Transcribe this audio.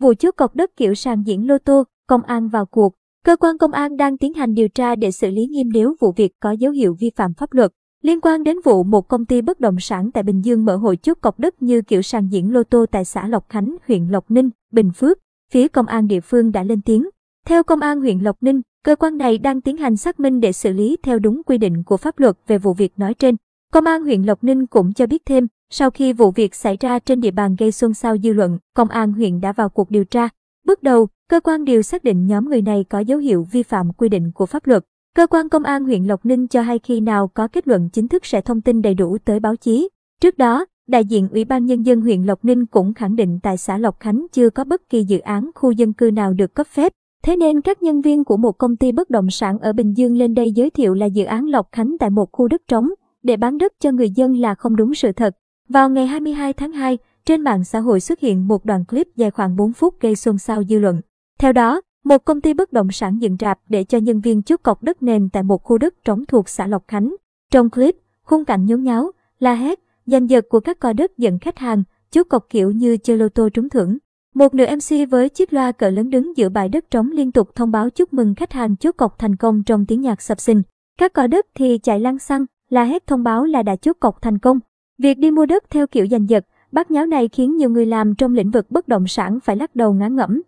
vụ chốt cọc đất kiểu sàn diễn lô tô, công an vào cuộc. Cơ quan công an đang tiến hành điều tra để xử lý nghiêm nếu vụ việc có dấu hiệu vi phạm pháp luật. Liên quan đến vụ một công ty bất động sản tại Bình Dương mở hội chốt cọc đất như kiểu sàn diễn lô tô tại xã Lộc Khánh, huyện Lộc Ninh, Bình Phước, phía công an địa phương đã lên tiếng. Theo công an huyện Lộc Ninh, cơ quan này đang tiến hành xác minh để xử lý theo đúng quy định của pháp luật về vụ việc nói trên. Công an huyện Lộc Ninh cũng cho biết thêm, sau khi vụ việc xảy ra trên địa bàn gây xôn xao dư luận, công an huyện đã vào cuộc điều tra. Bước đầu, cơ quan điều xác định nhóm người này có dấu hiệu vi phạm quy định của pháp luật. Cơ quan công an huyện Lộc Ninh cho hay khi nào có kết luận chính thức sẽ thông tin đầy đủ tới báo chí. Trước đó, đại diện Ủy ban Nhân dân huyện Lộc Ninh cũng khẳng định tại xã Lộc Khánh chưa có bất kỳ dự án khu dân cư nào được cấp phép. Thế nên các nhân viên của một công ty bất động sản ở Bình Dương lên đây giới thiệu là dự án Lộc Khánh tại một khu đất trống để bán đất cho người dân là không đúng sự thật. Vào ngày 22 tháng 2, trên mạng xã hội xuất hiện một đoạn clip dài khoảng 4 phút gây xôn xao dư luận. Theo đó, một công ty bất động sản dựng rạp để cho nhân viên chốt cọc đất nền tại một khu đất trống thuộc xã Lộc Khánh. Trong clip, khung cảnh nhốn nháo, la hét, giành giật của các coi đất dẫn khách hàng, chốt cọc kiểu như chơi lô tô trúng thưởng. Một nữ MC với chiếc loa cỡ lớn đứng giữa bãi đất trống liên tục thông báo chúc mừng khách hàng chốt cọc thành công trong tiếng nhạc sập sình. Các cò đất thì chạy lăng xăng, la hét thông báo là đã chốt cọc thành công. Việc đi mua đất theo kiểu giành giật, bắt nháo này khiến nhiều người làm trong lĩnh vực bất động sản phải lắc đầu ngán ngẩm.